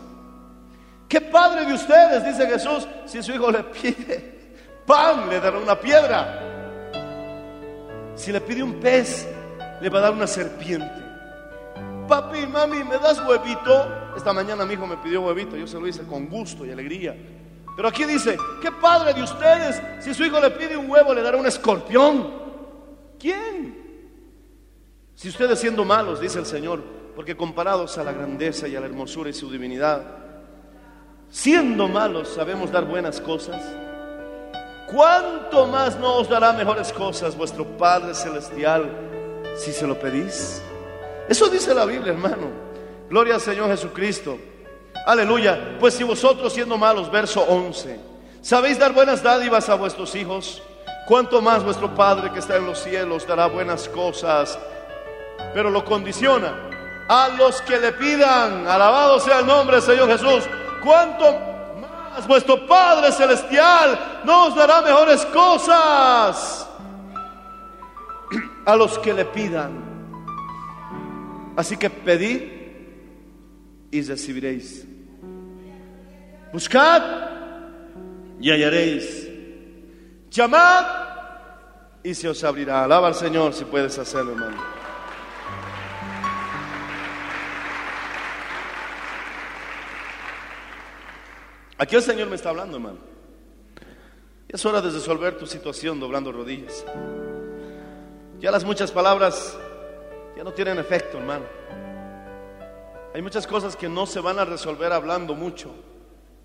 ¿Qué padre de ustedes, dice Jesús, si su hijo le pide pan, le dará una piedra. Si le pide un pez, le va a dar una serpiente. Papi, mami, ¿me das huevito? Esta mañana mi hijo me pidió huevito, yo se lo hice con gusto y alegría. Pero aquí dice, ¿qué padre de ustedes? Si su hijo le pide un huevo, le dará un escorpión. ¿Quién? Si ustedes siendo malos, dice el Señor, porque comparados a la grandeza y a la hermosura y su divinidad, siendo malos sabemos dar buenas cosas, ¿cuánto más no os dará mejores cosas vuestro Padre Celestial si se lo pedís? Eso dice la Biblia, hermano. Gloria al Señor Jesucristo. Aleluya. Pues si vosotros siendo malos, verso 11, sabéis dar buenas dádivas a vuestros hijos, ¿cuánto más vuestro Padre que está en los cielos dará buenas cosas? Pero lo condiciona a los que le pidan. Alabado sea el nombre del Señor Jesús. ¿Cuánto vuestro Padre Celestial nos dará mejores cosas? A los que le pidan. Así que pedid y recibiréis. Buscad y hallaréis. Llamad y se os abrirá. Alaba al Señor si puedes hacerlo, hermano. Aquí el Señor me está hablando, hermano. Es hora de resolver tu situación doblando rodillas. Ya las muchas palabras ya no tienen efecto, hermano. Hay muchas cosas que no se van a resolver hablando mucho.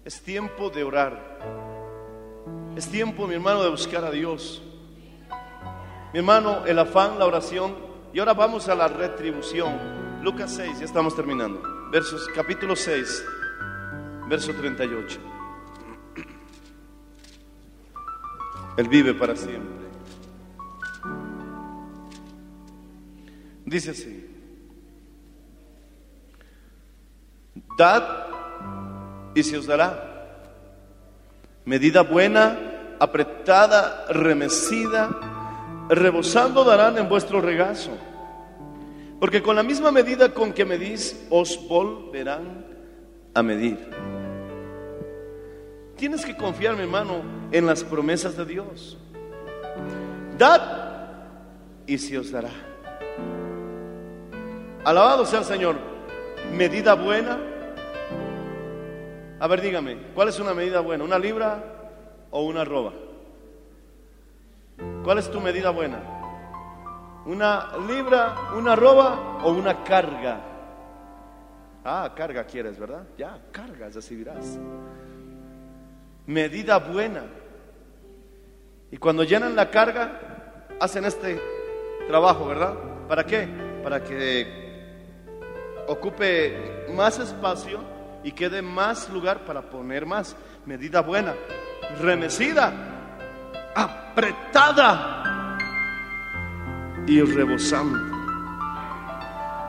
Es tiempo de orar. Es tiempo, mi hermano, de buscar a Dios. Mi hermano, el afán, la oración. Y ahora vamos a la retribución. Lucas 6, ya estamos terminando. Versos, capítulo 6, verso 38. Él vive para siempre. Dice así. Dad y se os dará. Medida buena, apretada, remecida, rebosando darán en vuestro regazo. Porque con la misma medida con que medís, os volverán a medir. Tienes que confiar, mi hermano, en las promesas de Dios. Dad y se os dará. Alabado sea el Señor. Medida buena. A ver, dígame, ¿cuál es una medida buena? ¿Una libra o una arroba? ¿Cuál es tu medida buena? ¿Una libra, una arroba o una carga? Ah, carga quieres, ¿verdad? Ya, cargas recibirás. Medida buena. Y cuando llenan la carga, hacen este trabajo, ¿verdad? ¿Para qué? Para que ocupe más espacio y quede más lugar para poner más. Medida buena, remecida, apretada y rebosante.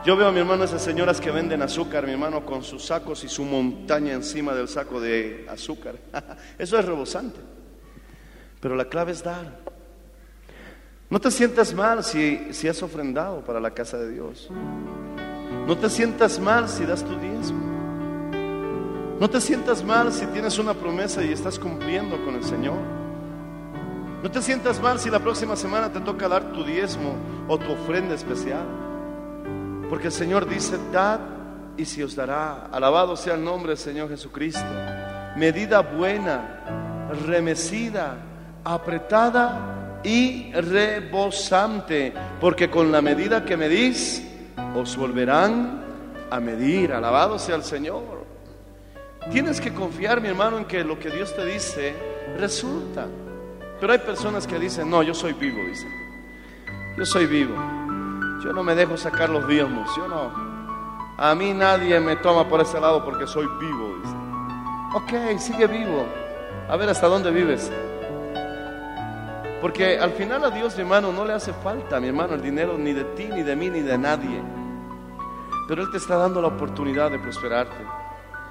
Yo veo a mi hermano esas señoras que venden azúcar, mi hermano, con sus sacos y su montaña encima del saco de azúcar. Eso es rebosante. Pero la clave es dar. No te sientas mal si, si has ofrendado para la casa de Dios. No te sientas mal si das tu diezmo. No te sientas mal si tienes una promesa y estás cumpliendo con el Señor. No te sientas mal si la próxima semana te toca dar tu diezmo o tu ofrenda especial. Porque el Señor dice, dad y se os dará. Alabado sea el nombre del Señor Jesucristo. Medida buena, remecida, apretada y rebosante. Porque con la medida que medís, os volverán a medir. Alabado sea el Señor. Tienes que confiar, mi hermano, en que lo que Dios te dice resulta. Pero hay personas que dicen, no, yo soy vivo, dicen. Yo soy vivo. Yo no me dejo sacar los diezmos. Yo no. A mí nadie me toma por ese lado porque soy vivo, dice. Ok, sigue vivo. A ver hasta dónde vives. Porque al final a Dios, mi hermano, no le hace falta, mi hermano, el dinero ni de ti, ni de mí, ni de nadie. Pero Él te está dando la oportunidad de prosperarte.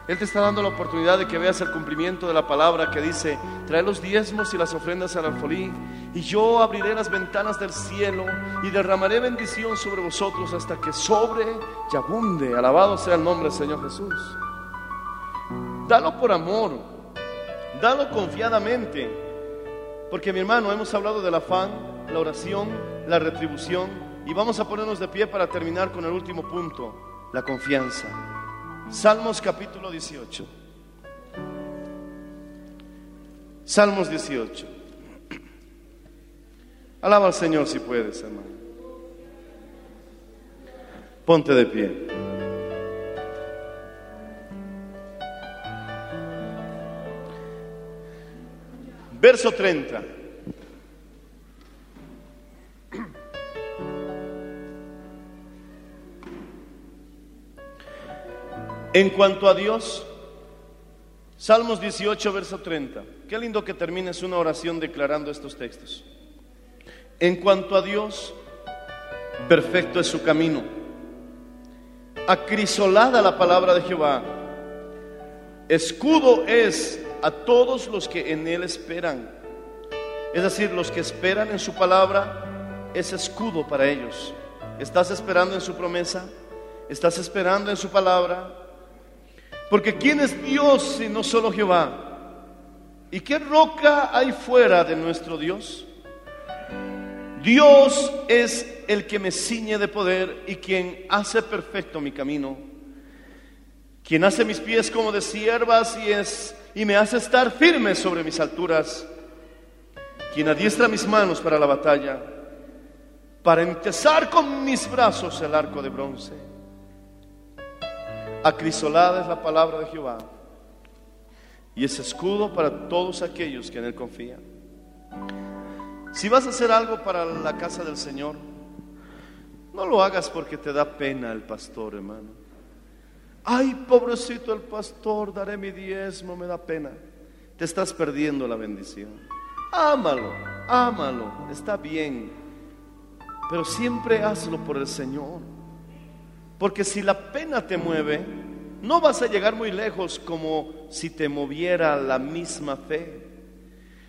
Él te está dando la oportunidad de que veas el cumplimiento de la palabra que dice, trae los diezmos y las ofrendas al alfolí, y yo abriré las ventanas del cielo y derramaré bendición sobre vosotros hasta que sobre y abunde. Alabado sea el nombre del Señor Jesús. Dalo por amor, dalo confiadamente, porque mi hermano, hemos hablado del afán, la oración, la retribución, y vamos a ponernos de pie para terminar con el último punto, la confianza. Salmos capítulo 18. Salmos 18. Alaba al Señor si puedes, hermano. Ponte de pie. Verso 30. En cuanto a Dios, Salmos 18, verso 30. Qué lindo que termines una oración declarando estos textos. En cuanto a Dios, perfecto es su camino. Acrisolada la palabra de Jehová. Escudo es a todos los que en Él esperan. Es decir, los que esperan en su palabra es escudo para ellos. ¿Estás esperando en su promesa? ¿Estás esperando en su palabra? Porque ¿quién es Dios si no solo Jehová? ¿Y qué roca hay fuera de nuestro Dios? Dios es el que me ciñe de poder y quien hace perfecto mi camino. Quien hace mis pies como de siervas y, es, y me hace estar firme sobre mis alturas. Quien adiestra mis manos para la batalla, para empezar con mis brazos el arco de bronce. Acrisolada es la palabra de Jehová y es escudo para todos aquellos que en Él confían. Si vas a hacer algo para la casa del Señor, no lo hagas porque te da pena el pastor, hermano. Ay, pobrecito el pastor, daré mi diezmo, me da pena. Te estás perdiendo la bendición. Ámalo, ámalo, está bien. Pero siempre hazlo por el Señor. Porque si la pena te mueve, no vas a llegar muy lejos como si te moviera la misma fe.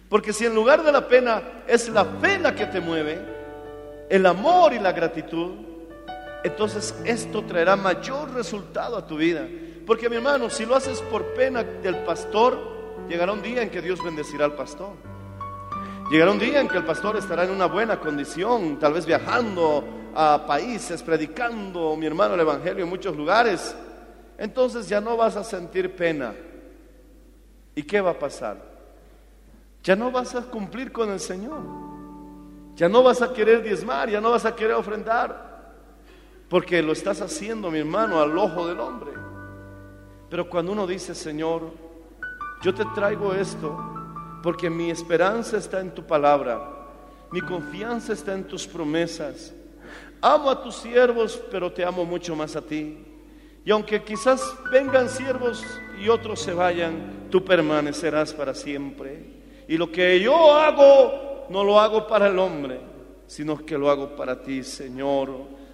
Porque si en lugar de la pena es la fe la que te mueve, el amor y la gratitud, entonces esto traerá mayor resultado a tu vida. Porque mi hermano, si lo haces por pena del pastor, llegará un día en que Dios bendecirá al pastor. Llegará un día en que el pastor estará en una buena condición, tal vez viajando a países, predicando, mi hermano, el Evangelio en muchos lugares. Entonces ya no vas a sentir pena. ¿Y qué va a pasar? Ya no vas a cumplir con el Señor. Ya no vas a querer diezmar, ya no vas a querer ofrendar. Porque lo estás haciendo, mi hermano, al ojo del hombre. Pero cuando uno dice, Señor, yo te traigo esto porque mi esperanza está en tu palabra, mi confianza está en tus promesas. Amo a tus siervos, pero te amo mucho más a ti. Y aunque quizás vengan siervos y otros se vayan, tú permanecerás para siempre. Y lo que yo hago, no lo hago para el hombre, sino que lo hago para ti, Señor.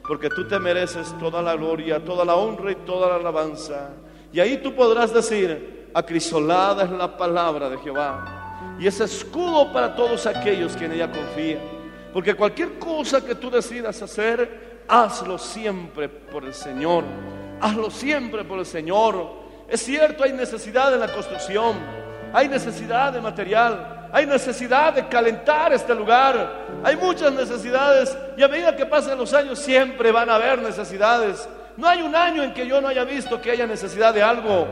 Porque tú te mereces toda la gloria, toda la honra y toda la alabanza. Y ahí tú podrás decir, acrisolada es la palabra de Jehová. Y es escudo para todos aquellos que en ella confían. Porque cualquier cosa que tú decidas hacer, hazlo siempre por el Señor. Hazlo siempre por el Señor. Es cierto, hay necesidad en la construcción, hay necesidad de material, hay necesidad de calentar este lugar, hay muchas necesidades y a medida que pasen los años siempre van a haber necesidades. No hay un año en que yo no haya visto que haya necesidad de algo,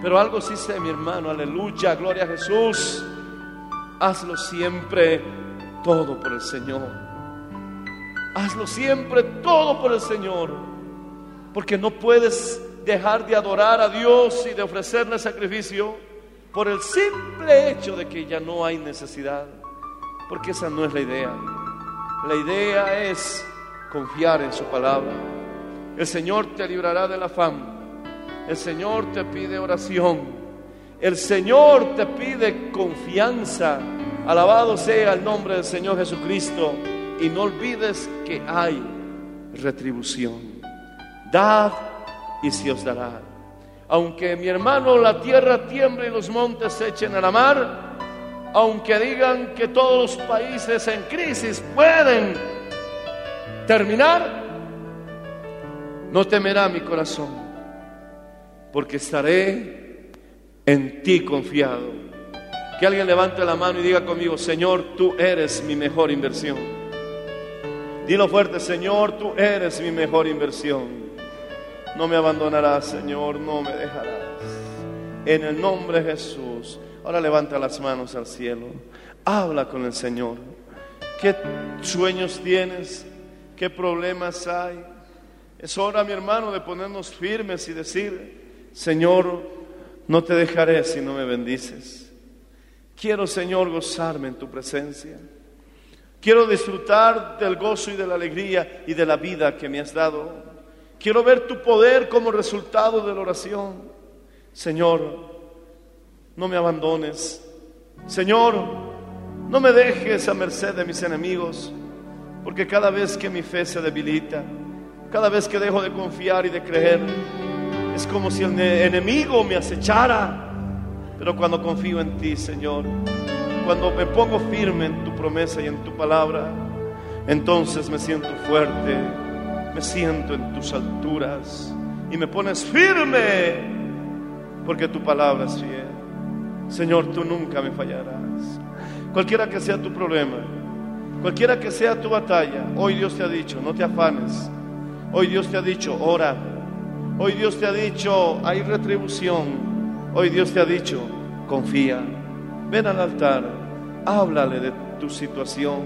pero algo sí sé, mi hermano, aleluya, gloria a Jesús. Hazlo siempre todo por el Señor. Hazlo siempre todo por el Señor, porque no puedes dejar de adorar a Dios y de ofrecerle sacrificio por el simple hecho de que ya no hay necesidad, porque esa no es la idea. La idea es confiar en su palabra. El Señor te librará del afán. El Señor te pide oración. El Señor te pide confianza. Alabado sea el nombre del Señor Jesucristo. Y no olvides que hay retribución. Dad y se os dará. Aunque mi hermano la tierra tiemble y los montes se echen a la mar, aunque digan que todos los países en crisis pueden terminar, no temerá mi corazón, porque estaré en ti confiado. Que alguien levante la mano y diga conmigo, Señor, tú eres mi mejor inversión. Dilo fuerte, Señor, tú eres mi mejor inversión. No me abandonarás, Señor, no me dejarás. En el nombre de Jesús. Ahora levanta las manos al cielo. Habla con el Señor. ¿Qué sueños tienes? ¿Qué problemas hay? Es hora, mi hermano, de ponernos firmes y decir, Señor, no te dejaré si no me bendices. Quiero, Señor, gozarme en tu presencia. Quiero disfrutar del gozo y de la alegría y de la vida que me has dado. Quiero ver tu poder como resultado de la oración. Señor, no me abandones. Señor, no me dejes a merced de mis enemigos, porque cada vez que mi fe se debilita, cada vez que dejo de confiar y de creer, es como si el enemigo me acechara. Pero cuando confío en ti, Señor, cuando me pongo firme en tu promesa y en tu palabra, entonces me siento fuerte, me siento en tus alturas y me pones firme, porque tu palabra es fiel. Señor, tú nunca me fallarás. Cualquiera que sea tu problema, cualquiera que sea tu batalla, hoy Dios te ha dicho, no te afanes. Hoy Dios te ha dicho, ora. Hoy Dios te ha dicho, hay retribución. Hoy Dios te ha dicho, confía. Ven al altar, háblale de tu situación.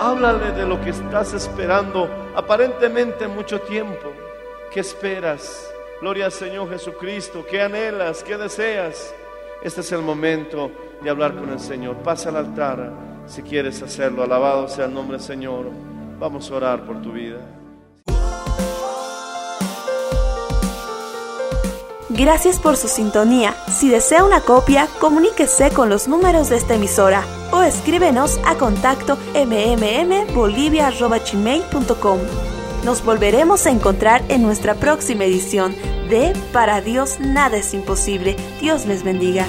Háblale de lo que estás esperando aparentemente mucho tiempo. ¿Qué esperas? Gloria al Señor Jesucristo. ¿Qué anhelas? ¿Qué deseas? Este es el momento de hablar con el Señor. Pasa al altar si quieres hacerlo. Alabado sea el nombre del Señor. Vamos a orar por tu vida. Gracias por su sintonía. Si desea una copia, comuníquese con los números de esta emisora o escríbenos a contacto mmmbolivia.gmail.com. Nos volveremos a encontrar en nuestra próxima edición de Para Dios nada es imposible. Dios les bendiga.